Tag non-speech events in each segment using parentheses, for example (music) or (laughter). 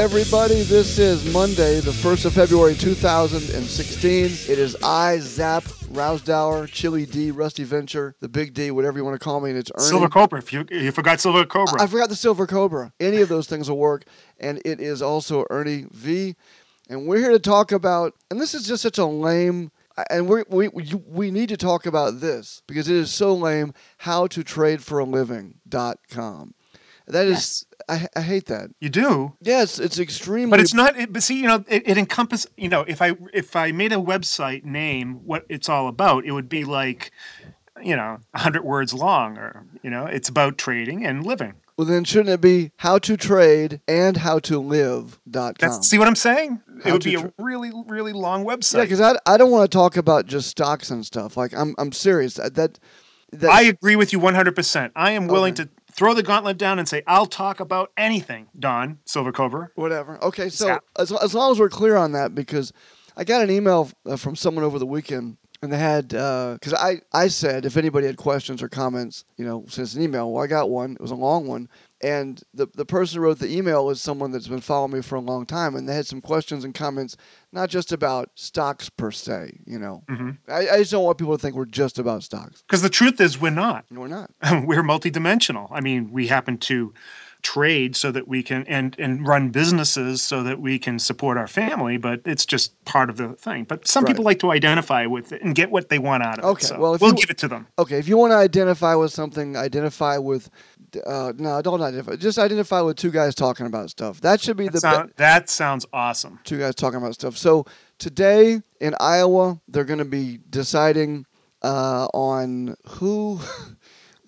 Everybody. This is Monday, the 1st of February, 2016. It is I, Zap, Rousdower, Chili D, Rusty Venture, the Big D, whatever you want to call me, and it's Ernie. Silver Cobra. If you you forgot Silver Cobra, I forgot the Silver Cobra. Any of those things will work. And it is also Ernie V. And we're here to talk about, and this is just such a lame, and we we we need to talk about this because it is so lame. How to trade for a living.com. That is, I, I hate that. you do. Yes, it's extremely. But it's not. It, but see, you know, it, it encompasses. You know, if I if I made a website name what it's all about, it would be like, you know, hundred words long, or you know, it's about trading and living. Well, then shouldn't it be how to trade and how to live.com? That's see what I'm saying. How it would to be tra- a really really long website. yeah, because I, I don't want to talk about just stocks and stuff. Like I'm I'm serious. That that, that I agree with you 100. percent I am willing Okay. to throw the gauntlet down and say I'll talk about anything. Don Silver Cobra. whatever. Okay, so as, as long as we're clear on that, because I got an email uh, from someone over the weekend. And they had, because I, I said if anybody had questions or comments, you know, send us an email. Well, I got one. It was a long one. And the, the person who wrote the email is someone that's been following me for a long time. And they had some questions and comments, not just about stocks per se, you know. Mhm. I, I just don't want people to think we're just about stocks. Because the truth is, we're not. We're not. (laughs) we're multidimensional. I mean, we happen to trade so that we can and and run businesses so that we can support our family, but it's just part of the thing. But some Right. people like to identify with it and get what they want out of Okay, it. So well, we'll you- give it to them. Okay, if you want to identify with something, identify with. Uh, no, don't identify. Just identify with two guys talking about stuff. That should be the That, be- sound- that sounds awesome. two guys talking about stuff. So today in Iowa, they're going to be deciding uh, on who (laughs)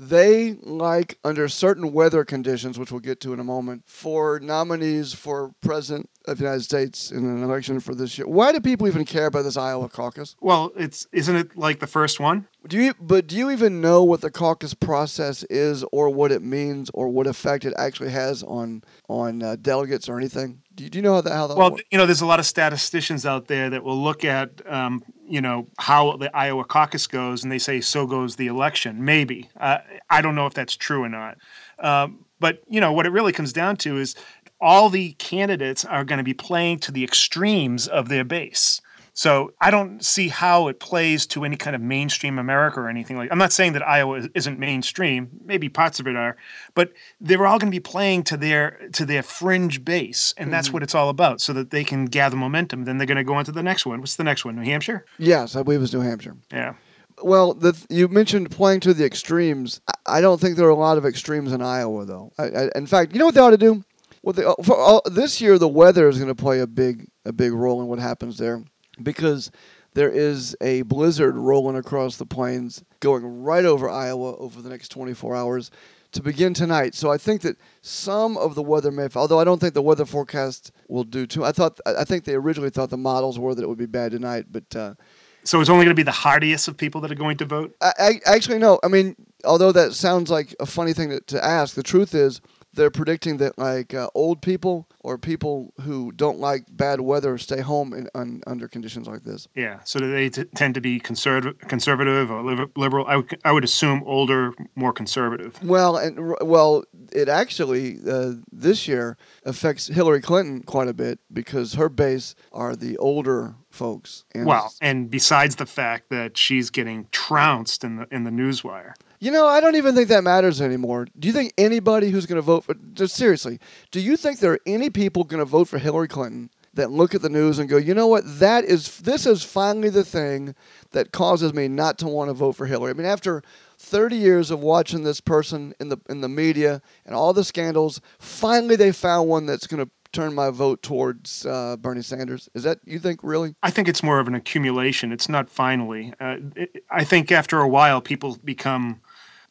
they like under certain weather conditions, which we'll get to in a moment, for nominees for president of the United States in an election for this year. Why do people even care about this Iowa caucus? Well, it's isn't it like the first one? Do you but do you even know what the caucus process is, or what it means, or what effect it actually has on on uh, delegates or anything? Do you, do you know how that how that Well, works? you know, there's a lot of statisticians out there that will look at, um, you know, how the Iowa caucus goes, and they say so goes the election. Maybe uh, I don't know if that's true or not. Um, but you know, what it really comes down to is all the candidates are going to be playing to the extremes of their base. So I don't see how it plays to any kind of mainstream America or anything like. I'm not saying that Iowa is- isn't mainstream. Maybe parts of it are, but they're all going to be playing to their to their fringe base, and that's mm. what it's all about, so that they can gather momentum. Then they're going to go on to the next one. What's the next one? New Hampshire. yes, I believe it's New Hampshire. Yeah. Well, the, you mentioned playing to the extremes. I- I don't think there are a lot of extremes in Iowa, though. I, I, in fact, you know what they ought to do? Well, they, for, all, this year the weather is going to play a big a big role in what happens there, because there is a blizzard rolling across the plains, going right over Iowa over the next 24 hours. To begin tonight, so I think that some of the weather may. Although I don't think the weather forecast will do too. I thought I I think they originally thought the models were that it would be bad tonight, but uh, So it's only going to be the hardiest of people that are going to vote. I, I actually no. I mean, although that sounds like a funny thing to, to ask, the truth is they're predicting that like uh, old people or people who don't like bad weather stay home in, un, under conditions like this. Yeah. So do they t- tend to be conservative, conservative or liber- liberal. I would, I would assume older, more conservative. Well, and well, it actually uh, this year affects Hillary Clinton quite a bit because her base are the older folks. And Well, and besides the fact that she's getting trounced in the in the newswire. You know, I don't even think that matters anymore. Do you think anybody who's going to vote for, just seriously, do you think there are any people going to vote for Hillary Clinton that look at the news and go, you know what, that is, this is finally the thing that causes me not to want to vote for Hillary? I mean, after 30 years of watching this person in the, in the media and all the scandals, finally they found one that's going to turn my vote towards uh, Bernie Sanders. Is that, you think, really? I think it's more of an accumulation. It's not finally. Uh, it, I think after a while, people become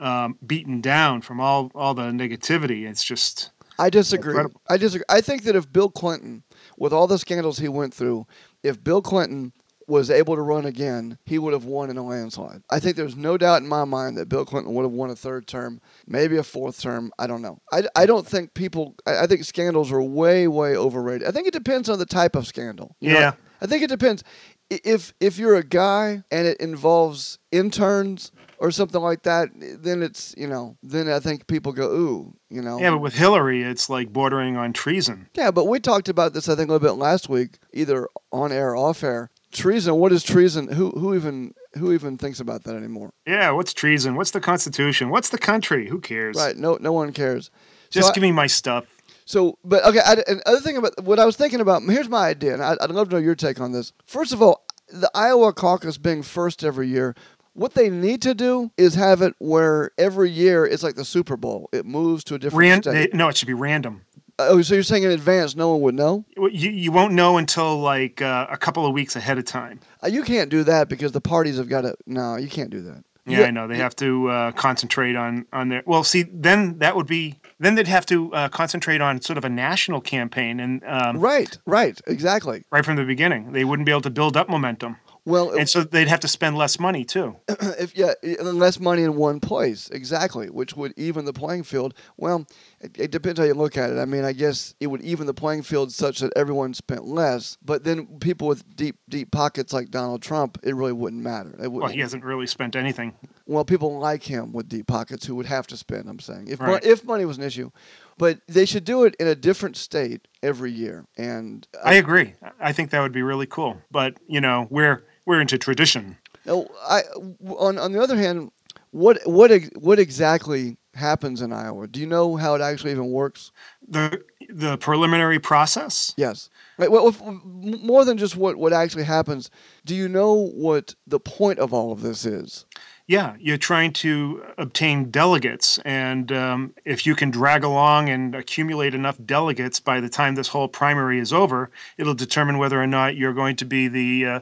um, beaten down from all all the negativity. It's just I disagree. Incredible. I disagree. I think that if Bill Clinton, with all the scandals he went through, if Bill Clinton was able to run again, he would have won in a landslide. I think there's no doubt in my mind that Bill Clinton would have won a third term, maybe a fourth term. I don't know. I, I don't think people, I, I think scandals are way, way overrated. I think it depends on the type of scandal. You know, Yeah. I think it depends. I- If if you're a guy and it involves interns or something like that, then it's you know, then I think people go ooh, you know. Yeah, but with Hillary, it's like bordering on treason. Yeah, but we talked about this I think a little bit last week, either on air or off air. Treason. What is treason? Who who even who even thinks about that anymore? Yeah, what's treason? What's the Constitution? What's the country? Who cares? Right. No no one cares. Just So I- give me my stuff. So, but okay. I, and other thing about what I was thinking about. Here's my idea, and I, I'd love to know your take on this. First of all, the Iowa caucus being first every year. What they need to do is have it where every year it's like the Super Bowl. It moves to a different Ran- state. no, it should be random. oh, so you're saying in advance no one would know? You, you won't know until like uh, a couple of weeks ahead of time. Uh, you can't do that because the parties have got to. No, you can't do that. Yeah, I know. They have to uh, concentrate on on their. Well, see, then that would be. Then they'd have to uh, concentrate on sort of a national campaign, and um, Right, right, exactly. right from the beginning, they wouldn't be able to build up momentum, Well, and so they'd have to spend less money too. (clears throat) if yeah, less money in one place, exactly, which would even the playing field. Well, it, it depends how you look at it. I mean, I guess it would even the playing field such that everyone spent less, but then people with deep, deep pockets like Donald Trump, it really wouldn't matter. It Well, wouldn't, he hasn't really spent anything. well, people like him with deep pockets who would have to spend. I'm saying if Right. if money was an issue, but they should do it in a different state every year. And I agree. I think that would be really cool. But you know, we're we're into tradition. Oh, I on on the other hand, what what what exactly happens in Iowa? Do you know how it actually even works? the The preliminary process. Yes. Well, if, more than just what what actually happens, do you know what the point of all of this is? Yeah, you're trying to obtain delegates, and um, if you can drag along and accumulate enough delegates by the time this whole primary is over, it'll determine whether or not you're going to be the uh,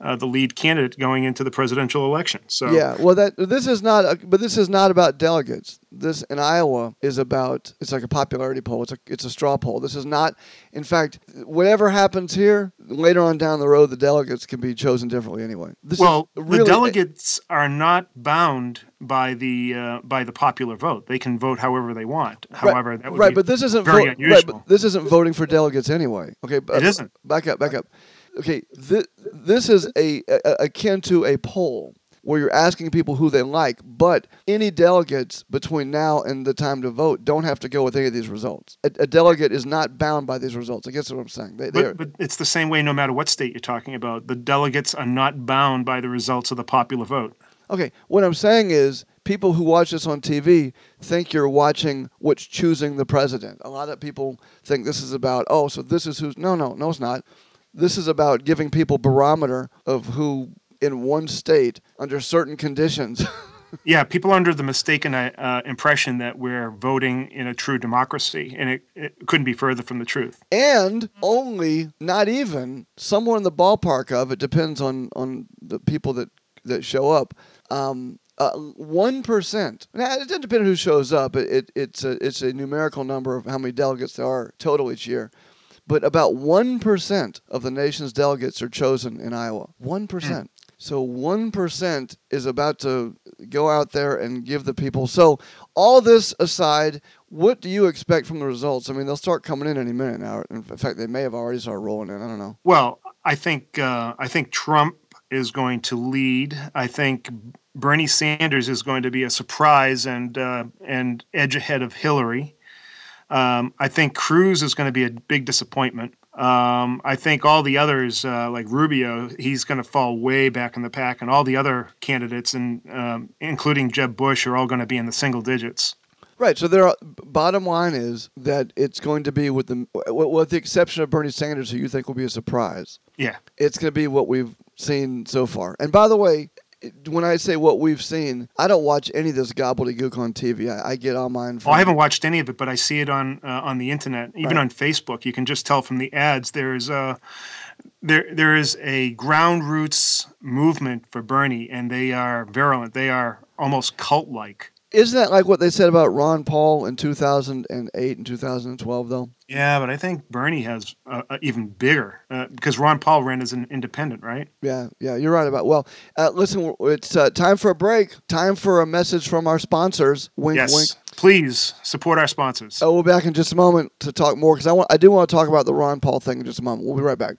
uh, the lead candidate going into the presidential election. So Yeah. Well, that this is not, a, but this is not about delegates. This in Iowa is about it's like a popularity poll. It's a it's a straw poll. This is not, in fact, whatever happens here later on down the road, the delegates can be chosen differently anyway. This well, really- the delegates are not bound by the uh, by the popular vote. They can vote however they want. However, that would right, be but this isn't very vo- unusual. Right, but this isn't voting for delegates anyway. Okay, b- It isn't. Back up, back up. Okay, this, this is a, a akin to a poll where you're asking people who they like, but any delegates between now and the time to vote don't have to go with any of these results. A, a delegate is not bound by these results. I guess what I'm saying. They, But, but it's the same way no matter what state you're talking about. The delegates are not bound by the results of the popular vote. Okay, what I'm saying is people who watch this on TV think you're watching what's choosing the president. A lot of people think this is about, oh, so this is who's. No, no, no, it's not. This is about giving people barometer of who in one state under certain conditions. (laughs) Yeah, people are under the mistaken uh, uh, impression that we're voting in a true democracy, and it, it couldn't be further from the truth. and only, not even, somewhere in the ballpark of it depends on on the people that that show up. Um, uh, one percent. Now it doesn't depend on who shows up. It, it it's a it's a numerical number of how many delegates there are total each year, but about one percent of the nation's delegates are chosen in Iowa. One percent. So one percent is about to go out there and give the people. So all this aside, what do you expect from the results? I mean, they'll start coming in any minute now. In fact, they may have already started rolling in. I don't know. Well, I think uh, I think Trump is going to lead. I think Bernie Sanders is going to be a surprise and uh, and edge ahead of Hillary. Um, I think Cruz is going to be a big disappointment. Um, I think all the others, uh, like Rubio, he's going to fall way back in the pack, and all the other candidates, and um, including Jeb Bush, are all going to be in the single digits. Right. So there. Are, bottom line is that it's going to be with the with the exception of Bernie Sanders, who you think will be a surprise. Yeah, It's going to be what we've seen so far. And by the way, when I say what we've seen, I don't watch any of this gobbledygook on TV. I, I get all mine from. Well, I haven't watched any of it, but I see it on uh, on the internet, even Right. on Facebook. You can just tell from the ads. There's a there there is a ground roots movement for Bernie, and they are virulent. They are almost cult like. Isn't that like what they said about Ron Paul in 2008 and 2012, though? Yeah, but I think Bernie has uh, uh, even bigger uh, because Ron Paul ran as an independent, right? Yeah, yeah, you're right about. Well, uh, listen, it's uh, time for a break. Time for a message from our sponsors. Wink, yes. wink. Please support our sponsors. Oh, we'll be back in just a moment to talk more because I want, I do want to talk about the Ron Paul thing in just a moment. We'll be right back.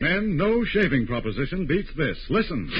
And no shaving proposition beats this. Listen.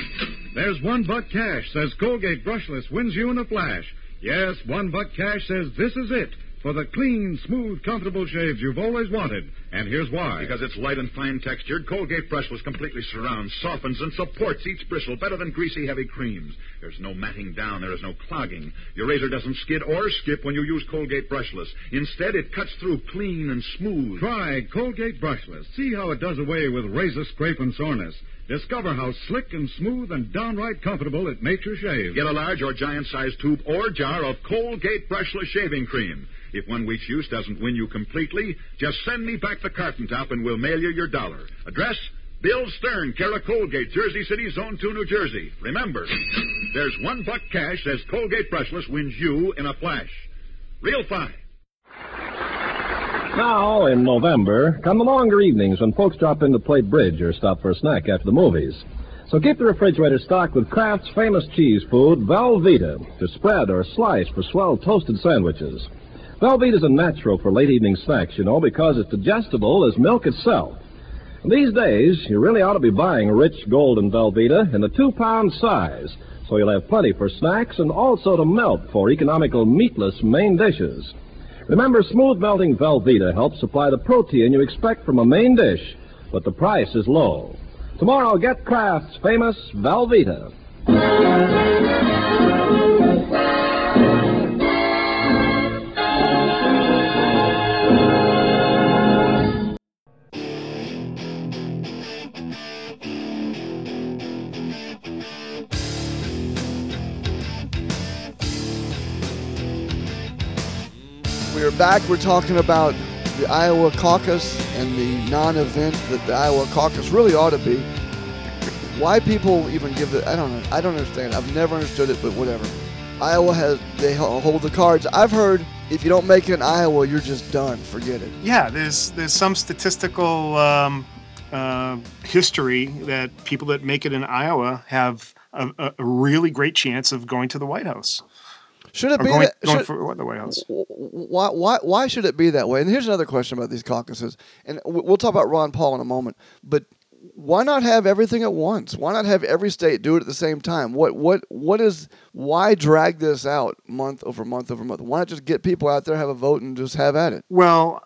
There's one buck cash says Colgate brushless wins you in a flash. Yes, one buck cash says this is it for the clean, smooth, comfortable shaves you've always wanted. And here's why. Because it's light and fine textured, Colgate brushless completely surrounds, softens, and supports each bristle better than greasy, heavy creams. There's no matting down. There is no clogging. Your razor doesn't skid or skip when you use Colgate brushless. Instead, it cuts through clean and smooth. Try Colgate brushless. See how it does away with razor scrape and soreness. Discover how slick and smooth and downright comfortable it makes your shave. Get a large or giant sized tube or jar of Colgate brushless shaving cream. If one week's use doesn't win you completely, just send me back the carton top and we'll mail you your dollar. Address? Bill Stern, of Colgate, Jersey City, Zone 2, New Jersey. Remember, there's one buck cash says Colgate Brushless wins you in a flash. Real fine. Now, in November, come the longer evenings when folks drop in to play bridge or stop for a snack after the movies. So keep the refrigerator stocked with Kraft's famous cheese food, Velveeta, to spread or slice for swell toasted sandwiches. Velveeta is a natural for late evening snacks, you know, because it's digestible as milk itself. These days, you really ought to be buying rich golden Velveeta in the two pound size, so you'll have plenty for snacks and also to melt for economical meatless main dishes. Remember, smooth melting Velveeta helps supply the protein you expect from a main dish, but the price is low. Tomorrow, get Kraft's famous Velveeta. Back. We're talking about the Iowa caucus and the non event that the Iowa caucus really ought to be. Why people even give it, I don't know. I don't understand. I've never understood it, but whatever. Iowa has, they hold the cards. I've heard if you don't make it in Iowa, you're just done. Forget it. Yeah, there's there's some statistical um, uh, history that people that make it in Iowa have a a really great chance of going to the White House Should it be going, that? going should- for the White House. why, why, why should it be that way? And here's another question about these caucuses, and we'll talk about Ron Paul in a moment. But why not have everything at once? Why not have every state do it at the same time? What, what, what is? Why drag this out month over month over month? Why not just get people out there, have a vote, and just have at it? Well,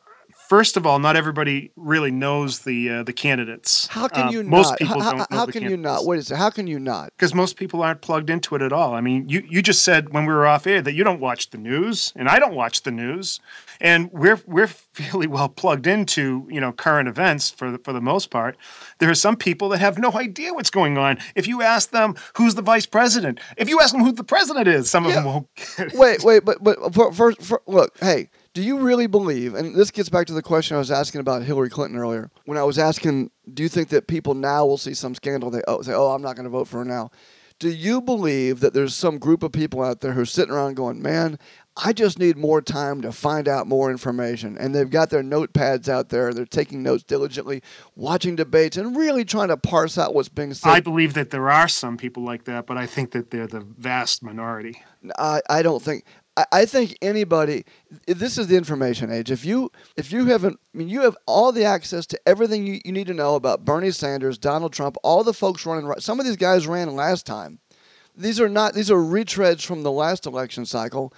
first of all, not everybody really knows the uh, the candidates. How can Uh, you most not? people how, don't know how the can you not? Wait a second. How can you not? because most people aren't plugged into it at all. I mean, you, you just said when we were off air that you don't watch the news, and I don't watch the news, and we're we're (laughs) fairly well plugged into you know current events for the, for the most part. There are some people that have no idea what's going on. If you ask them who's the vice president, if you ask them who the president is, some of them won't. (laughs) Get it. wait, wait, but but for, for, for, look, hey, do you really believe? And this gets back to the question I was asking about Hillary Clinton earlier. When I was asking, do you think that people now will see some scandal? They oh, say, oh, I'm not going to vote for her now. Do you believe that there's some group of people out there who are sitting around going, man, I just need more time to find out more information. And they've got their notepads out there. They're taking notes diligently, watching debates, and really trying to parse out what's being said. I believe that there are some people like that, but I think that they're the vast minority. I, I don't think I, think anybody this is the information age. If you if you haven't I mean you have all the access to everything you, you need to know about Bernie Sanders, Donald Trump, all the folks running some of these guys ran last time. These are not these are retreads from the last election cycle.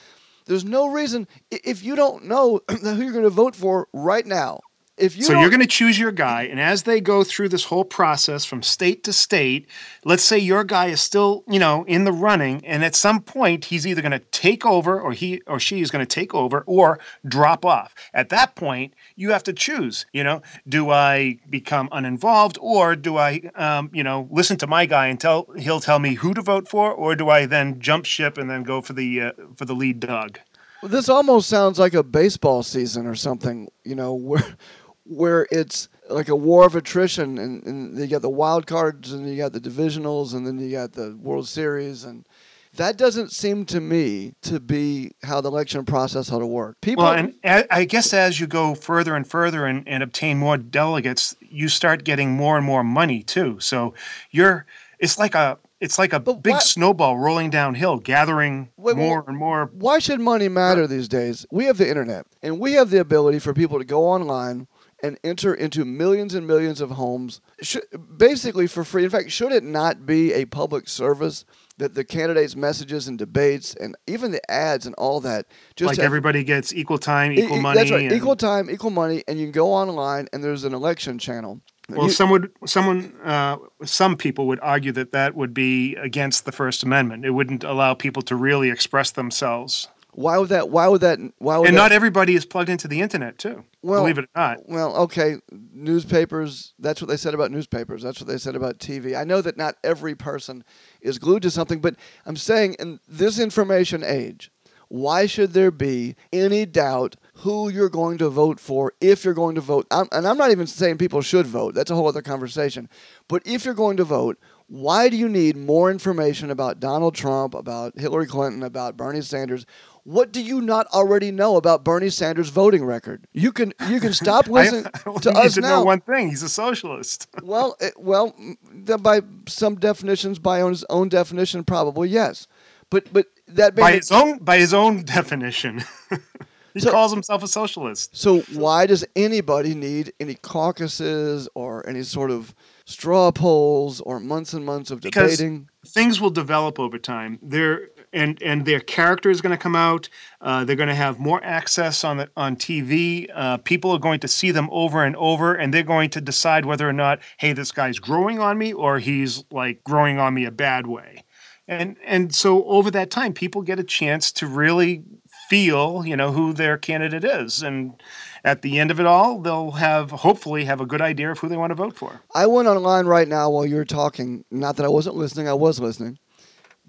There's no reason if you don't know (clears throat) who you're going to vote for right now. If you so you're going to choose your guy, and as they go through this whole process from state to state, let's say your guy is still, you know, in the running, and at some point he's either going to take over, or he or she is going to take over, or drop off. At that point, you have to choose. You know, do I become uninvolved, or do I, um, you know, listen to my guy and tell he'll tell me who to vote for, or do I then jump ship and then go for the uh, for the lead dog? This almost sounds like a baseball season or something, you know, (laughs) where where it's like a war of attrition and, and you got the wild cards and you got the divisionals and then you got the World Series and that doesn't seem to me to be how the election process ought to work. People Well, and I guess as you go further and further and, and obtain more delegates, you start getting more and more money too. So you're it's like a it's like a But big why- snowball rolling downhill, gathering Wait, wait, more and more. why should money matter these days? We have the internet and we have the ability for people to go online and enter into millions and millions of homes, basically for free. In fact, should it not be a public service that the candidates' messages and debates and even the ads and all that just like have- everybody gets equal time, equal e- money. That's right. and- Equal time, equal money, and you can go online and there's an election channel. Well, You- some would, someone, uh, some people would argue that that would be against the First Amendment. It wouldn't allow people to really express themselves, why would that? Why would that? Why would and that, not everybody is plugged into the internet too. Well- believe it or not. Well, okay, newspapers. That's what they said about newspapers. That's what they said about TV. I know that not every person is glued to something, but I'm saying in this information age, why should there be any doubt who you're going to vote for if you're going to vote? I'm, and I'm not even saying people should vote. That's a whole other conversation. But if you're going to vote, why do you need more information about Donald Trump, about Hillary Clinton, about Bernie Sanders? What do you not already know about Bernie Sanders' voting record? You can you can stop (laughs) listening (laughs) I, I to us to now. know one thing: he's a socialist. (laughs) Well, it, well, mm, by some definitions, by his own definition, probably yes. But but that by his own by his own definition, he So- calls himself a socialist. so why does anybody need any caucuses or any sort of straw polls or months and months of Because debating? things will develop over time. They're and and their character is going to come out. Uh, they're going to have more access on the on TV. Uh, people are going to see them over and over, and they're going to decide whether or not, hey, this guy's growing on me, or he's like growing on me a bad way. And and so over that time, people get a chance to really feel, you know, who their candidate is, and at the end of it all, they'll have hopefully have a good idea of who they want to vote for. I went online right now while you were talking. Not that I wasn't listening, I was listening.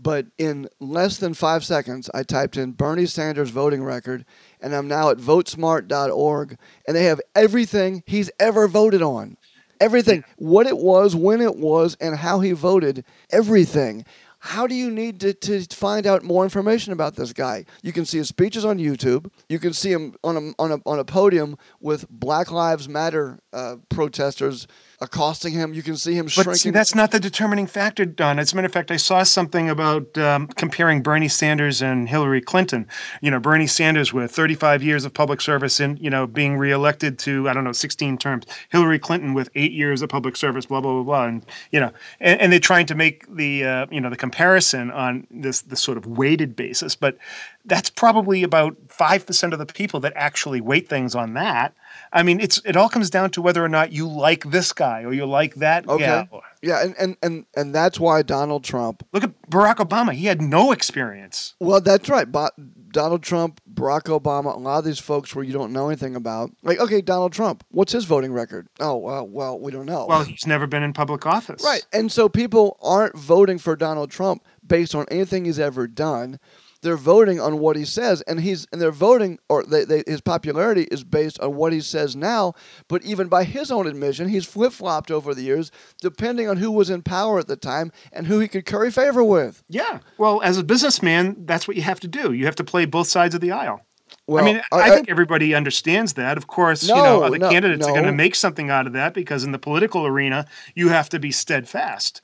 But in less than five seconds, I typed in Bernie Sanders voting record, and I'm now at votesmart.org, and they have everything he's ever voted on. Everything. What it was, when it was, and how he voted. Everything. How do you need to, to find out more information about this guy? You can see his speeches on YouTube. You can see him on a, on a, on a podium with Black Lives Matter uh, protesters accosting him. You can see him shrinking. But see, that's not the determining factor, Don. As a matter of fact, I saw something about um, comparing Bernie Sanders and Hillary Clinton. You know, Bernie Sanders with 35 years of public service and, you know, being reelected to, I don't know, 16 terms. Hillary Clinton with eight years of public service, blah, blah, blah, blah. And, you know, and, and they're trying to make the, uh, you know, the comparison on this, this sort of weighted basis. But that's probably about 5% of the people that actually weight things on that. I mean, it's it all comes down to whether or not you like this guy or you like that Okay. gal. Yeah, and, and, and, and that's why Donald Trump. Look at Barack Obama. He had no experience. Well, that's right. Bo- Donald Trump, Barack Obama, a lot of these folks where you don't know anything about. Like, okay, Donald Trump, what's his voting record? Oh, well, well, we don't know. Well, he's never been in public office. right. And so people aren't voting for Donald Trump based on anything he's ever done. They're voting on what he says, and he's and they're voting, or they, they, his popularity is based on what he says now. But even by his own admission, he's flip flopped over the years, depending on who was in power at the time and who he could curry favor with. Yeah. Well, as a businessman, that's what you have to do. You have to play both sides of the aisle. Well, I mean, I, think everybody understands that. Of course, you know, No, other no, candidates are going to make something out of that because in the political arena, you have to be steadfast.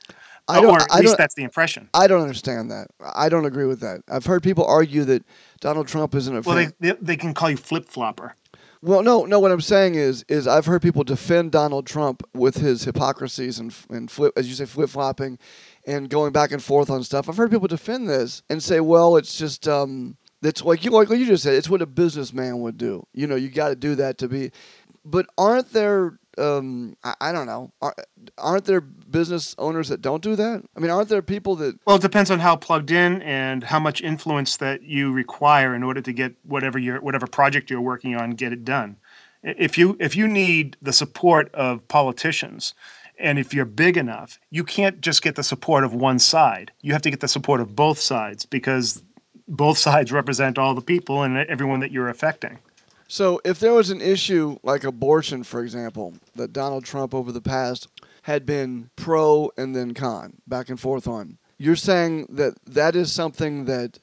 I don't- or at I least don't- that's the impression. I don't understand that. I don't agree with that. I've heard people argue that Donald Trump isn't a Well, fan. they, they, they can call you flip flopper. Well, no, no. What I'm saying is, is I've heard people defend Donald Trump with his hypocrisies and and flip, as you say, flip flopping, and going back and forth on stuff. I've heard people defend this and say, well, it's just um, that's like you like you just said. It's what a businessman would do. You know, you got to do that to be. But aren't there? Um, I, I don't know. Are, aren't there business owners that don't do that? I mean, aren't there people that Well, it depends on how plugged in and how much influence that you require in order to get whatever your whatever project you're working on get it done. If you if you need the support of politicians, and if you're big enough, you can't just get the support of one side. You have to get the support of both sides because both sides represent all the people and everyone that you're affecting. So, if there was an issue like abortion, for example, that Donald Trump over the past had been pro and then con, back and forth on, you're saying that that is something that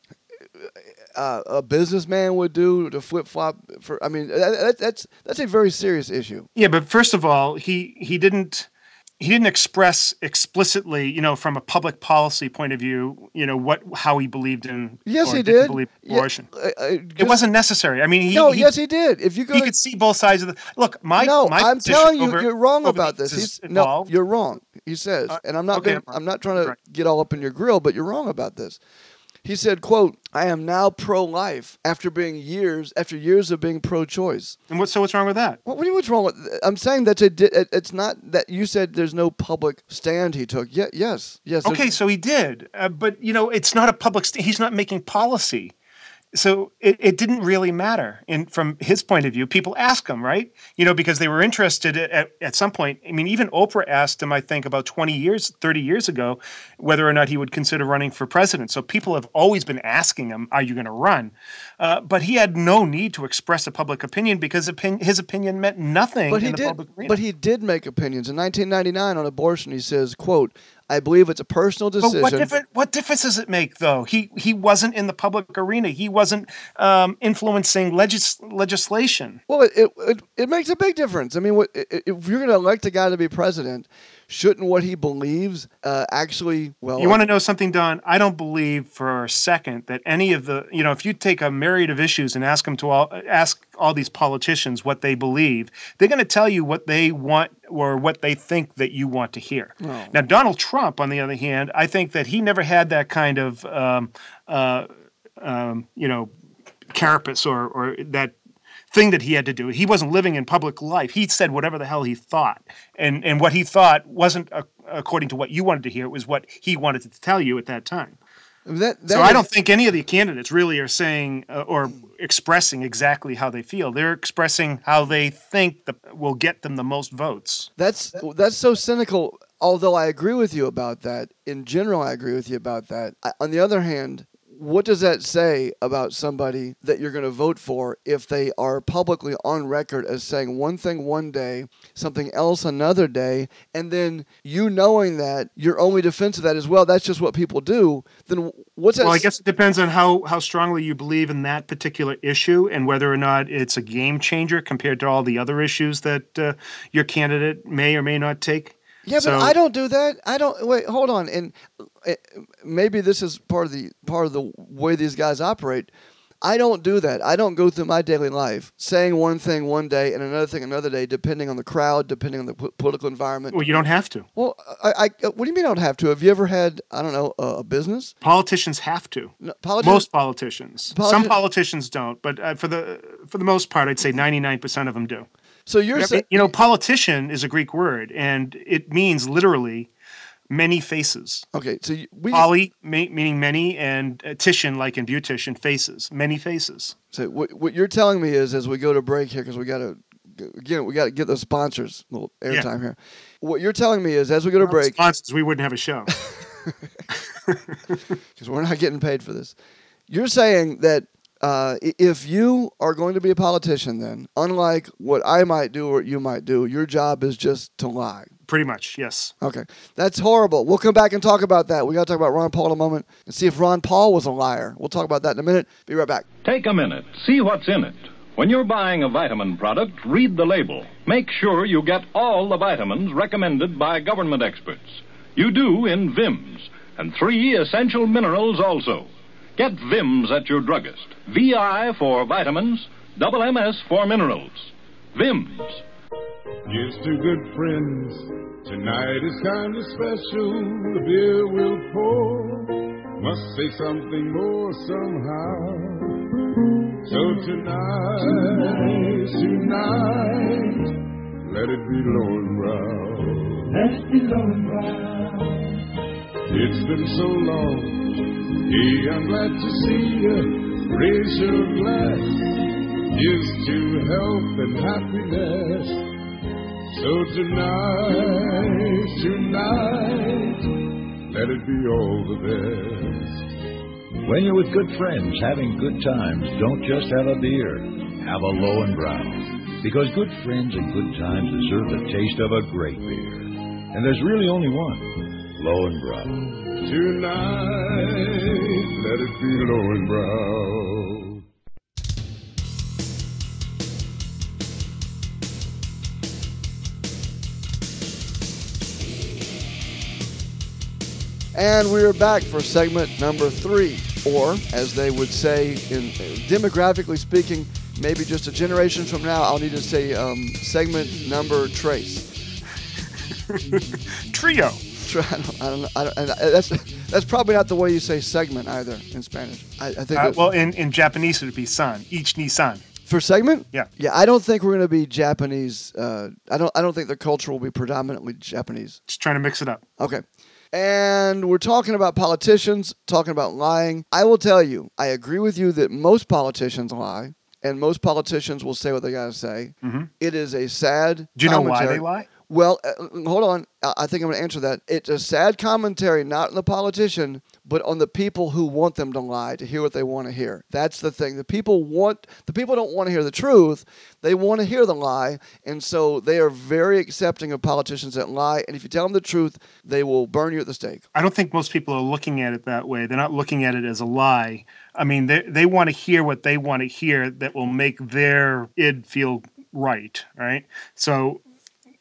uh, a businessman would do to flip flop for? I mean, that, that, that's that's a very serious issue. Yeah, but first of all, he he didn't he didn't express explicitly, you know, from a public policy point of view, you know, what how he believed in. Yes, he did. Believe Yeah, abortion. I- I it wasn't necessary. I mean, he, no, he, yes, he did. If you go, he could see both sides of the. Look, my no, my I'm telling you, over- you're wrong about this. is He's, no, you're wrong. He says, Uh, and I'm not okay, being, I'm I'm not trying to Right. get all up in your grill, but you're wrong about this. He said, "quote I am now pro-life after being years after years of being pro-choice." And what? So what's wrong with that? What, what you what's wrong with? I'm saying that's a. di- it- It's not that you said there's no public stand he took. Yeah, yes, yes. Okay, so he did, uh, but you know, it's not a public. St- he's not making policy, so it, it didn't really matter. And from his point of view, people ask him, right? You know, because they were interested at, at, some point. I mean, even Oprah asked him, I think, about twenty years, thirty years ago, whether or not he would consider running for president. So people have always been asking him, "Are you going to run?" Uh, but he had no need to express a public opinion because opin- his opinion meant nothing but he the did. But he did make opinions in 1999 on abortion. He says, "quote I believe it's a personal But decision." what different what difference does it make though? He he wasn't in the public arena. He wasn't um, influencing legis- legislation. Well, it, it, it, makes a big difference. I mean, what, if you're going to elect a guy to be president, shouldn't what he believes uh, actually, well, You want to know something, Don? I don't believe for a second that any of the you know if you take a myriad of issues and ask them to all ask all these politicians what they believe, they're going to tell you what they want or what they think that you want to hear. Now, Donald Trump, on the other hand, I think that he never had that kind of um, uh, um, you know carapace or or that thing that he had to do. He wasn't living in public life. He said whatever the hell he thought, and and what he thought wasn't uh, according to what you wanted to hear. It was what he wanted to tell you at that time. that, that So I don't think any of the candidates really are saying uh, or expressing exactly how they feel. They're expressing how they think the, will get them the most votes. That's that's so cynical. Although I agree with you about that, in general, I agree with you about that. I, on the other hand, what does that say about somebody that you're going to vote for if they are publicly on record as saying one thing one day, something else another day, and then you knowing that your only defense of that is well, that's just what people do. Then what's that? Well, I guess it depends on how, how strongly you believe in that particular issue and whether or not it's a game changer compared to all the other issues that uh, your candidate may or may not take. Yeah, but I don't do that. I don't wait. Hold on, and uh, maybe this is part of the part of the way these guys operate. I don't do that. I don't go through my daily life saying one thing one day and another thing another day, depending on the crowd, depending on the po- political environment. Well, you don't have to. Well, I, I, what do you mean I don't have to? Have you ever had I don't know a, a business? Politicians have to. No, politi- Most politicians. Politi- Some politicians don't, but uh, for the for the most part, I'd say ninety nine percent of them do. So you're saying You know, politician is a Greek word, and it means literally many faces. okay? So we Poly ma- meaning many, and uh, titian like in beautician faces, many faces. so what, what you're telling me is as we go to break here because we got to again we got to get those sponsors a little Yeah. airtime here. What you're telling me is as we go to break. Sponsors, we wouldn't have a show. (laughs) because we're not getting paid for this. You're saying that uh, if you are going to be a politician, then unlike what I might do or you might do, your job is just to lie. Pretty much, yes. Okay, that's horrible. We'll come back and talk about that. We got to talk about Ron Paul in a moment and see if Ron Paul was a liar. We'll talk about that in a minute. Be right back. Take a minute. See what's in it. When you're buying a vitamin product, read the label. Make sure you get all the vitamins recommended by government experts. You do in VIMS, and three essential minerals also. Get VIMS at your druggist. VI for vitamins, double MS for minerals. VIMS. Here's two good friends. Tonight is kind of special. The beer will pour. Must say something more somehow. So tonight, tonight, let it be Löwenbräu. Let it be Löwenbräu. It's been so long. Hey, I'm glad to see you. Raise your glass. Here's to health and happiness. So tonight, tonight, let it be all the best. When you're with good friends having good times, don't just have a beer. Have a Löwenbräu. Because good friends and good times deserve the taste of a great beer. And there's really only one. Löwenbräu. Tonight, let it be Löwenbräu. And we're back for segment number three, or as they would say, in demographically speaking, maybe just a generation from now, I'll need to say um, segment number trace. (laughs) Trio. I don't, I don't, I don't, and that's that's probably not the way you say segment either in Spanish. I, I think Uh, well, in, in Japanese it would be san. Each ni san. for segment, Yeah. yeah. I don't think we're going to be Japanese. Uh, I don't. I don't think the culture will be predominantly Japanese. Just trying to mix it up. Okay. And we're talking about politicians, talking about lying. I will tell you, I agree with you that most politicians lie, and most politicians will say what they got to say. It is a sad. Mm-hmm. Do you know why commentary. they lie? Well, uh, hold on. I I think I'm going to answer that. It's a sad commentary, not on the politician, but on the people who want them to lie to hear what they want to hear. That's the thing. The people want the people don't want to hear the truth; they want to hear the lie, and so they are very accepting of politicians that lie. And if you tell them the truth, they will burn you at the stake. I don't think most people are looking at it that way. They're not looking at it as a lie. I mean, they they want to hear what they want to hear that will make their id feel right, right? So,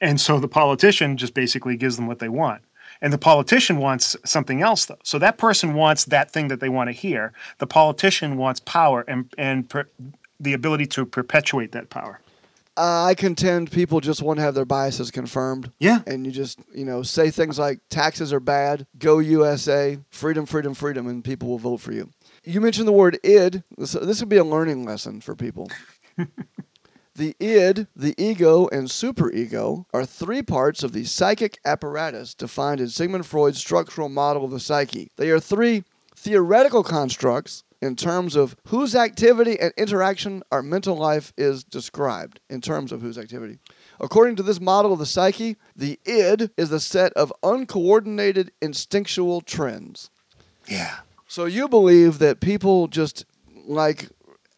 and so the politician just basically gives them what they want. And the politician wants something else, though. So that person wants that thing that they want to hear. The politician wants power and and per, the ability to perpetuate that power. Uh, I contend people just want to have their biases confirmed. Yeah. And you just, you know, say things like taxes are bad, go USA, freedom, freedom, freedom, and people will vote for you. You mentioned the word id. This, this would be a learning lesson for people. (laughs) the id, the ego, and superego are three parts of the psychic apparatus defined in Sigmund Freud's structural model of the psyche. They are three theoretical constructs in terms of whose activity and interaction our mental life is described in terms of whose activity. According to this model of the psyche, the id is a set of uncoordinated instinctual trends. Yeah. So you believe that people just like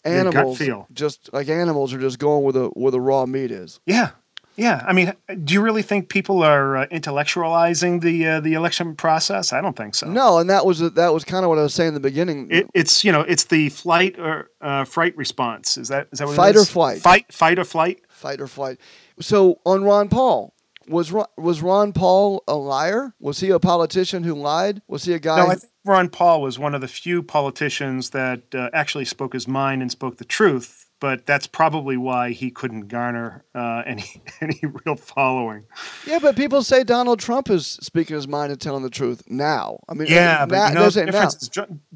animals, just like animals are just going where the where the raw meat is. Yeah, yeah. I mean, do you really think people are uh, intellectualizing the uh, the election process? I don't think so. No, and that was that was kind of what I was saying in the beginning. It, it's you know it's the flight or uh, fright response. Is that is that what it is? Fight it or flight. Fight, fight or flight. fight or flight. So on Ron Paul, was Ron, was Ron Paul a liar? Was he a politician who lied? Was he a guy? No, I think Ron Paul was one of the few politicians that uh, actually spoke his mind and spoke the truth. But that's probably why he couldn't garner uh, any (laughs) any real following. yeah, but people say Donald Trump is speaking his mind and telling the truth now. I mean, Yeah, now, but you know, difference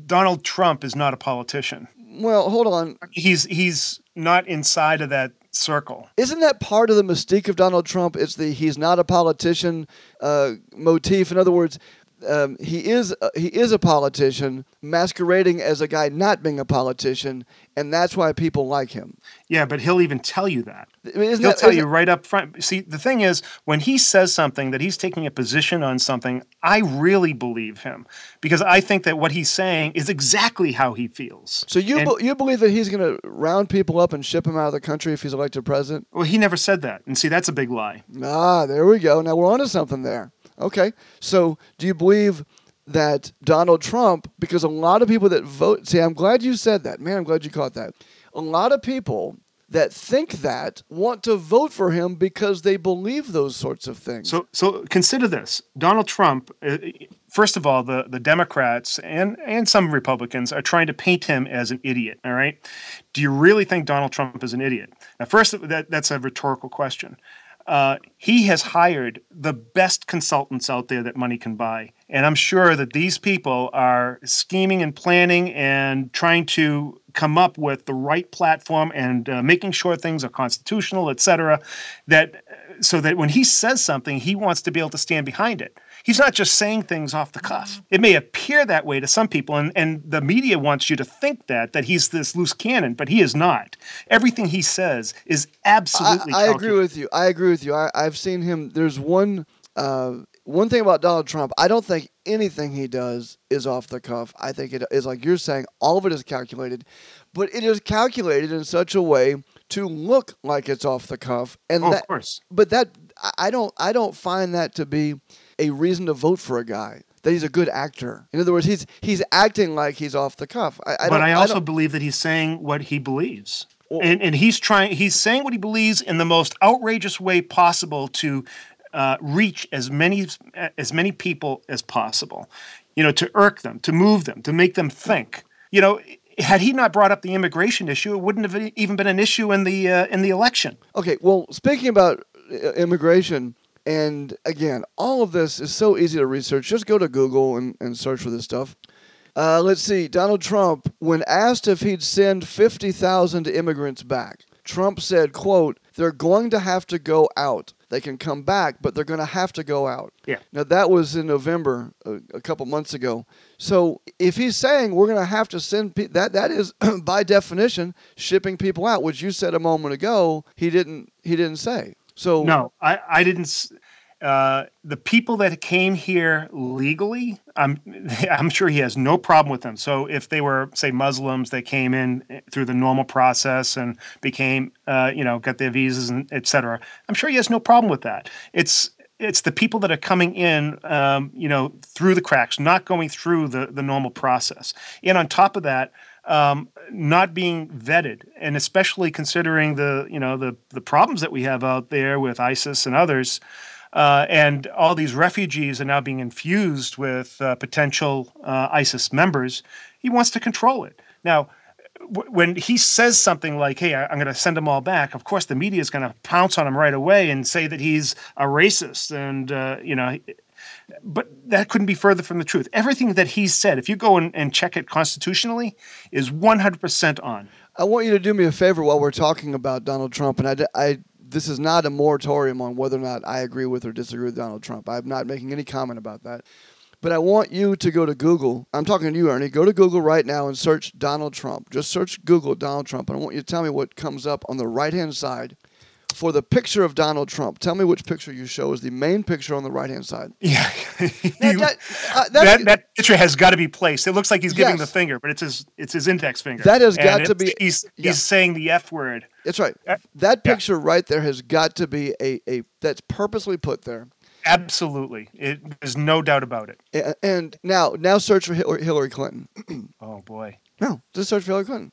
Donald Trump is not a politician. Well, hold on. He's he's not inside of that circle. Isn't that part of the mystique of Donald Trump? It's the he's not a politician uh, motif. In other words, um, he is uh, he is a politician masquerading as a guy not being a politician, and that's why people like him. Yeah, but he'll even tell you that. I mean, isn't He'll that- tell you right up front. See, the thing is, when he says something that he's taking a position on something, I really believe him because I think that what he's saying is exactly how he feels. So you And- be- you believe that he's going to round people up and ship them out of the country if he's elected president? well, he never said that, and see, that's a big lie. Ah, there we go. Now we're onto something there. Okay. So do you believe that Donald Trump, because a lot of people that vote, see, I'm glad you said that. Man, I'm glad you caught that. A lot of people that think that want to vote for him because they believe those sorts of things. So, so consider this: Donald Trump. uh, First of all, the the Democrats and and some Republicans are trying to paint him as an idiot. All right, do you really think Donald Trump is an idiot? Now, first, that that's a rhetorical question. Uh, he has hired the best consultants out there that money can buy. And I'm sure that these people are scheming and planning and trying to come up with the right platform and uh, making sure things are constitutional, et cetera, that so that when he says something, he wants to be able to stand behind it. He's not just saying things off the cuff. It may appear that way to some people, and, and the media wants you to think that that he's this loose cannon, but he is not. Everything he says is absolutely. I agree with you. I agree with you. I, I've seen him. There's one uh, one thing about Donald Trump. I don't think anything he does is off the cuff. I think it is like you're saying. All of it is calculated, but it is calculated in such a way to look like it's off the cuff. And Oh, that, of course. but that I- I don't. I don't find that to be a reason to vote for a guy. That he's a good actor. In other words, he's he's acting like he's off the cuff. I, I but I also don't- believe that he's saying what he believes. Well- and, and he's trying he's saying what he believes in the most outrageous way possible to uh, reach as many as many people as possible. you know, to irk them, to move them, to make them think. You know, had he not brought up the immigration issue, it wouldn't have even been an issue in the uh, in the election. Okay, well, speaking about uh, immigration, and again, all of this is so easy to research. Just go to Google and, and search for this stuff. Uh, let's see. Donald Trump, when asked if he'd send 50,000 immigrants back, Trump said, quote, they're going to have to go out. They can come back, but they're going to have to go out. Yeah. Now, that was in November, a, a couple months ago. So if he's saying we're going to have to send pe- that, that is (clears throat) by definition shipping people out, which you said a moment ago he didn't he didn't say. So No, I, I didn't. Uh, the people that came here legally, I'm (laughs) I'm sure he has no problem with them. So if they were, say, Muslims, they came in through the normal process and became, uh, you know, got their visas and et cetera. I'm sure he has no problem with that. It's it's the people that are coming in, um, you know, through the cracks, not going through the the normal process. And on top of that, um, not being vetted, and especially considering the you know the the problems that we have out there with ISIS and others, uh, and all these refugees are now being infused with uh, potential uh, ISIS members. He wants to control it now. w- When he says something like, "Hey, I- I'm going to send them all back," of course the media is going to pounce on him right away and say that he's a racist, and uh, you know, but that couldn't be further from the truth. Everything that he said, if you go and, and check it constitutionally, is 100% on. I want you to do me a favor while we're talking about Donald Trump, and I- this is not a moratorium on whether or not I agree with or disagree with Donald Trump. I'm not making any comment about that. But I want you to go to Google. I'm talking to you, Ernie. Go to Google right now and search Donald Trump. Just search Google Donald Trump, and I want you to tell me what comes up on the right hand side for the picture of Donald Trump. Tell me which picture you show is the main picture on the right hand side. Yeah. (laughs) Now, that, uh, that, that picture has got to be placed. It looks like he's giving Yes. the finger, but it's his it's his index finger. That has And got to be- He's he's yeah. saying the F word. That's right. Uh, That yeah. picture right there has got to be a, a that's purposely put there. Absolutely, it, there's no doubt about it. A- And now, now search for Hillary Clinton. (clears throat) Oh boy. No, just search for Hillary Clinton.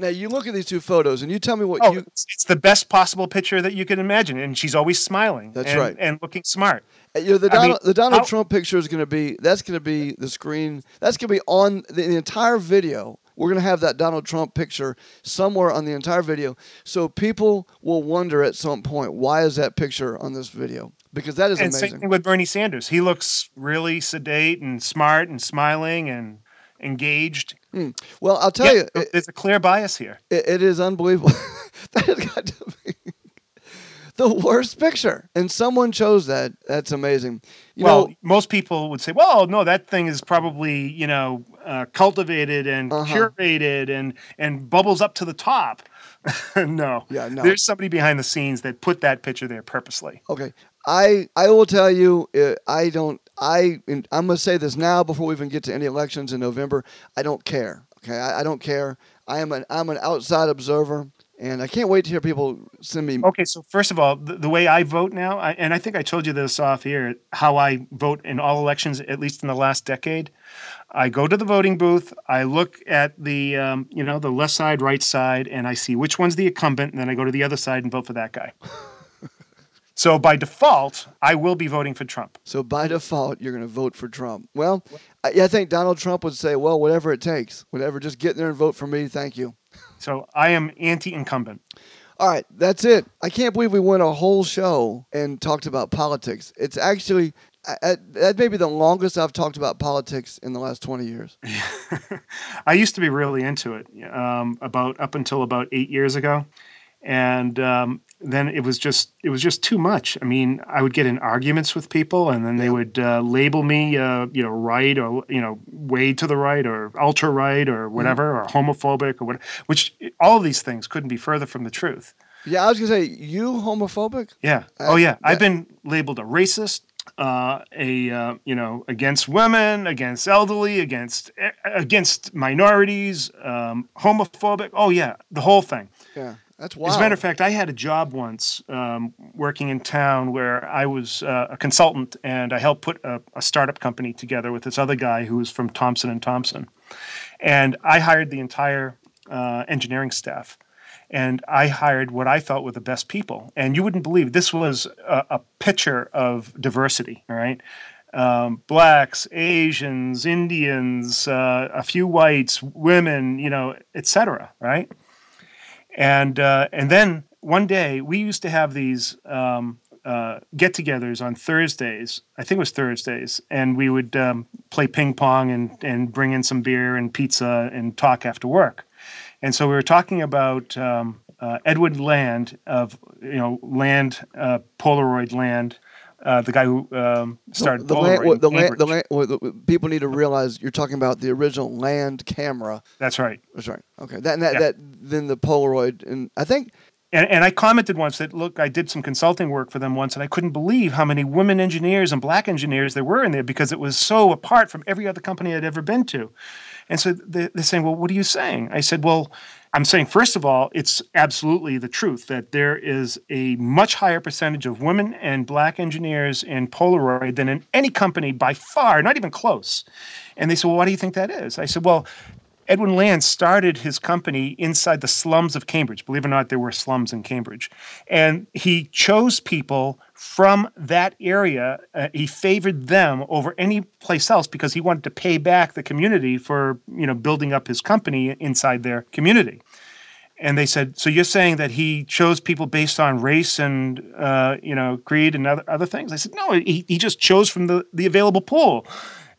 Now you look at these two photos and you tell me what Oh, you. it's, it's the best possible picture that you can imagine, and she's always smiling. That's and- right. and looking smart. uh, You know, the I mean, Donald, the Donald Trump picture is going to be that's going to be the screen. That's going to be on the, the entire video. We're going to have that Donald Trump picture somewhere on the entire video, so people will wonder at some point why is that picture on this video? Because that is and amazing. same thing with Bernie Sanders. He looks really sedate and smart and smiling and engaged. Well, I'll tell Yeah, you, it, there's a clear bias here. it, it is unbelievable. (laughs) that has got to be the worst picture, and someone chose that. That's amazing. You well, know, most people would say, "Well, no, that thing is probably you know uh, cultivated and Uh-huh. curated and and bubbles up to the top." (laughs) no, Yeah, no. There's somebody behind the scenes that put that picture there purposely. Okay. I I will tell you uh, I don't I I'm gonna say this now before we even get to any elections in November. I don't care. Okay, I, I don't care. I am an I'm an outside observer, and I can't wait to hear people send me. Okay, so first of all, the, the way I vote now, I, and I think I told you this off here, how I vote in all elections, at least in the last decade. I go to the voting booth, I look at the, um, you know, the left side, right side, and I see which one's the incumbent, and then I go to the other side and vote for that guy. So by default, I will be voting for Trump. So by default, you're gonna vote for Trump. Well, I, I think Donald Trump would say, well, whatever it takes, whatever, just get in there and vote for me. Thank you. So I am anti-incumbent. All right, that's it. I can't believe we went a whole show and talked about politics. It's actually I, I, that may be the longest I've talked about politics in the last 20 years. (laughs) I used to be really into it um, about up until about eight years ago, and um, then it was just it was just too much. I mean, I would get in arguments with people, and then they would uh, label me, uh, you know, right or you know, way to the right or ultra right or whatever or homophobic or what, which all of these things couldn't be further from the truth. Yeah, I was gonna say you homophobic. Yeah. Uh, oh yeah. that- I've been labeled a racist, uh, a uh, you know against women, against elderly, against against minorities, um, homophobic. Oh yeah, the whole thing. Yeah, that's As a matter of fact, I had a job once um, working in town where I was uh, a consultant and I helped put a, a startup company together with this other guy who was from Thompson and Thompson, and I hired the entire uh, engineering staff. And I hired what I felt were the best people. And you wouldn't believe this was a, a picture of diversity. All right. um, blacks, Asians, Indians, uh, a few whites, women, you know, etc. Right? And uh, and then one day we used to have these um, uh, get-togethers on Thursdays. I think it was Thursdays, and we would um, play ping pong and and bring in some beer and pizza and talk after work. And so we were talking about um, uh, Edward Land of you know Land uh, Polaroid Land. Uh, the guy who um, started the, land, the, land, the, land, the, people need to realize you're talking about the original land camera. That's right. That's right. Okay. That, and that, Yeah. that then the Polaroid, and I think And, and I commented once that, look, I did some consulting work for them once, and I couldn't believe how many women engineers and black engineers there were in there because it was so apart from every other company I'd ever been to. And so they- they're saying, well, what are you saying? I said, well, I'm saying, first of all, it's absolutely the truth that there is a much higher percentage of women and black engineers in Polaroid than in any company by far, not even close. And they said, well, why do you think that is? I said, well, Edwin Land started his company inside the slums of Cambridge. Believe it or not, there were slums in Cambridge. And he chose people from that area. Uh, he favored them over any place else because he wanted to pay back the community for, you know, building up his company inside their community. And they said, so you're saying that he chose people based on race and, uh, you know, creed and other, other things? I said, no, he, he just chose from the, the available pool.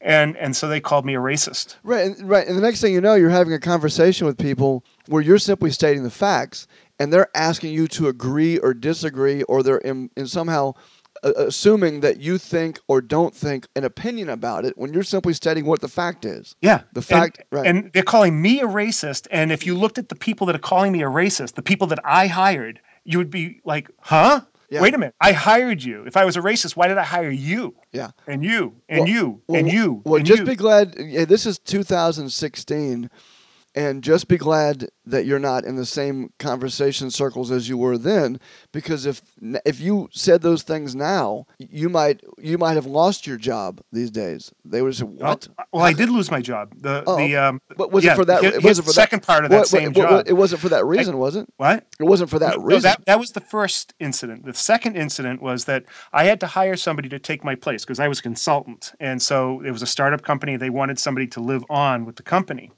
And, and so they called me a racist. Right, and, right. And the next thing you know, you're having a conversation with people where you're simply stating the facts, and they're asking you to agree or disagree, or they're in, in somehow uh, assuming that you think or don't think an opinion about it when you're simply stating what the fact is. Yeah. The fact- and, right. and they're calling me a racist. And if you looked at the people that are calling me a racist, the people that I hired, you would be like, huh? Yeah. Wait a minute. I hired you. If I was a racist, why did I hire you? Yeah. And you, and Well- you, well, and you. Well, and just you. be glad. Yeah, this is 2016, and just be glad that you're not in the same conversation circles as you were then. Because if if you said those things now, you might you might have lost your job these days. They would say, Well, "What?" well, I did lose my job. The Oh, the um, But was yeah, it for that? it wasn't for that second part of that what- same what- what- job. It wasn't for that reason, was it? what? It wasn't for that No, reason. that, that was the first incident. The second incident was that I had to hire somebody to take my place because I was a consultant. And so it was a startup company. They wanted somebody to live on with the company.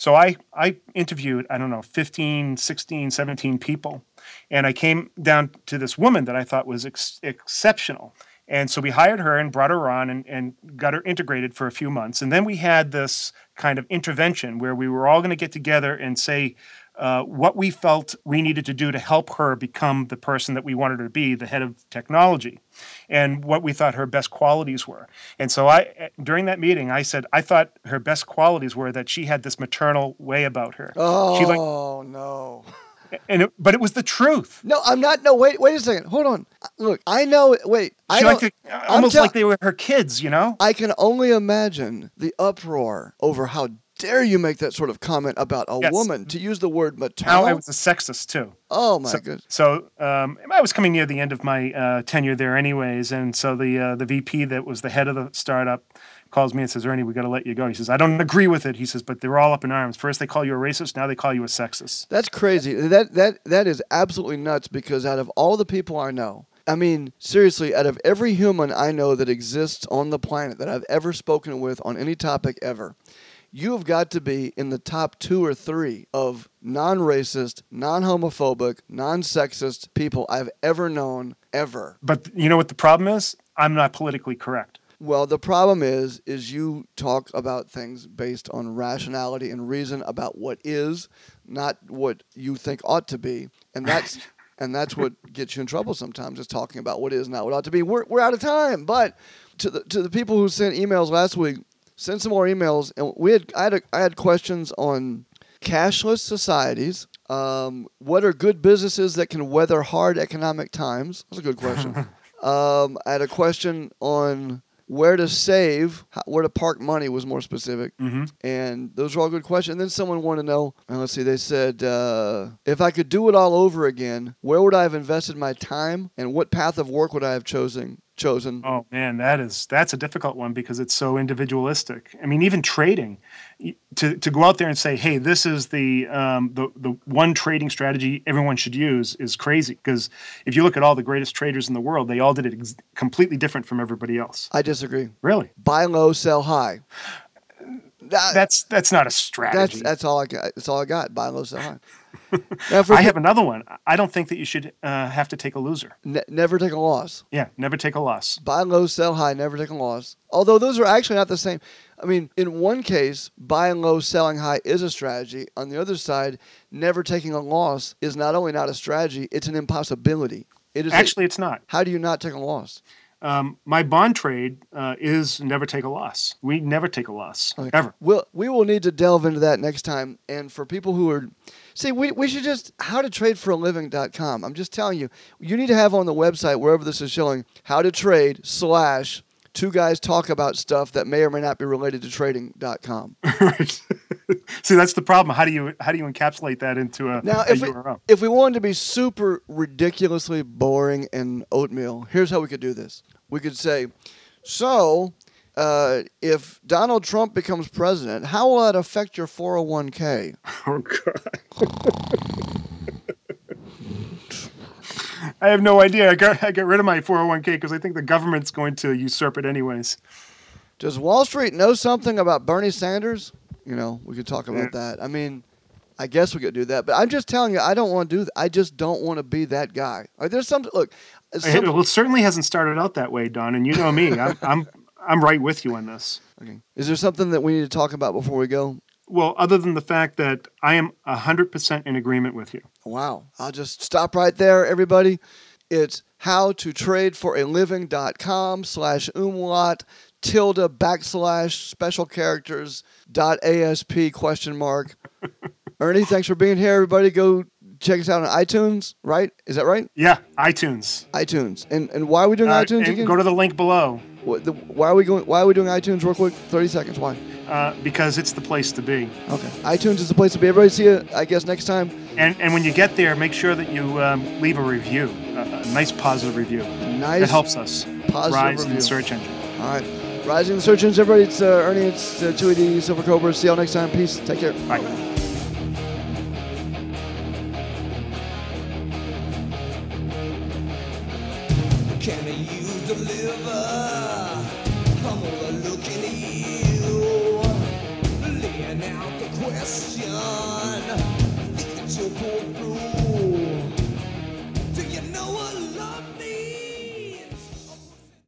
So I, I interviewed, I don't know, 15, 16, 17 people. And I came down to this woman that I thought was ex- exceptional. And so we hired her and brought her on and, and got her integrated for a few months. And then we had this kind of intervention where we were all going to get together and say uh, what we felt we needed to do to help her become the person that we wanted her to be, the head of technology, and what we thought her best qualities were. And so I, during that meeting, I said I thought her best qualities were that she had this maternal way about her. oh She like, no. and it, but it was the truth. No, I'm not. No, wait, wait a second. Hold on. Look, I know. Wait, I She don't. liked to, almost tell- like they were her kids, you know. I can only imagine the uproar over how dare you make that sort of comment about a Yes. woman to use the word maternal. How I was a sexist too. oh my so, goodness. So um, I was coming near the end of my uh, tenure there, anyways, and so the uh, the VP that was the head of the startup calls me and says, "Ernie, we got to let you go." He says, "I don't agree with it." He says, "But they're all up in arms. First they call you a racist, now they call you a sexist." That's crazy. That that that is absolutely nuts because out of all the people I know, I mean, seriously, out of every human I know that exists on the planet that I've ever spoken with on any topic ever, you have got to be in the top two or three of non-racist, non-homophobic, non-sexist people I've ever known ever. But you know what the problem is? I'm not politically correct. Well, the problem is, is you talk about things based on rationality and reason about what is, not what you think ought to be, and that's (laughs) and that's what gets you in trouble sometimes. Is talking about what is, not what ought to be. We're we're out of time, but to the to the people who sent emails last week, send some more emails. And we had I had a, I had questions on cashless societies. Um, what are good businesses that can weather hard economic times? That's a good question. (laughs) um, I had a question on where to save, how, where to park money was more specific, hmm and those are all good questions. And then someone wanted to know. let's see, they said uh, if I could do it all over again, where would I have invested my time, and what path of work would I have chosen chosen? Oh man, that is that's a difficult one because it's so individualistic. I mean, even trading, to to go out there and say, "Hey, this is the um, the the one trading strategy everyone should use," is crazy. Because if you look at all the greatest traders in the world, they all did it ex- completely different from everybody else. I disagree. Really, Buy low, sell high. That- that's that's not a that's strategy. that's all I got. That's all I got. Buy low, sell high. Now, for I have another one. I don't think that you should uh, have to take a loser. ne- never take a loss. Yeah, never take a loss. Buy low, sell high, never take a loss. Although those are actually not the same. I mean, in one case, buying low, selling high is a strategy. On the other side, never taking a loss is not only not a strategy, it's an impossibility. It is a- Actually, it's not. how do you not take a loss? Um, my bond trade uh, is never take a loss. We never take a loss Okay. ever. We'll, we will need to delve into that next time. And for people who are, see, we, we should just, how to trade for a living.com. I'm just telling you, you need to have on the website, wherever this is showing, how to trade slash two guys talk about stuff that may or may not be related to trading.com. (laughs) Right. (laughs) See, that's the problem. How do you how do you encapsulate that into a, Now, a if we, URL? if we wanted to be super ridiculously boring and oatmeal, here's how we could do this. We could say, so uh, if Donald Trump becomes president, how will that affect your 401k? Oh God. (laughs) I have no idea. I got I got rid of my 401k because I think the government's going to usurp it anyways. Does Wall Street know something about Bernie Sanders? You know, we could talk about that. I mean, I guess we could do that, but I'm just telling you, I don't want to do that. I just don't want to be that guy. Like, there's some look. some- Well, it certainly hasn't started out that way, Don. And you know me. I'm I'm I'm right with you on this. okay. Is there something that we need to talk about before we go? Well, other than the fact that I am 100% in agreement with you. Wow. I'll just stop right there, everybody. It's how to trade for a living.com slash umlaut tilde backslash special characters dot asp question mark. (laughs) Ernie, thanks for being here. Everybody go check us out on iTunes, right? Is that right? Yeah, iTunes. iTunes. And and why are we doing Uh, iTunes again? Go to the link below why are we going why are we doing iTunes real quick? 30 seconds. Why? uh, because it's the place to be. Okay. iTunes is the place to be. Everybody see you I guess next time. And and when you get there, make sure that you um, leave a review, a, a nice positive review. Nice It helps us positive rise in the search engine. All right. Rising the search engines, everybody. It's uh, Ernie. It's uh, 2AD Silver Cobra. See y'all next time. Peace. Take care. Bye.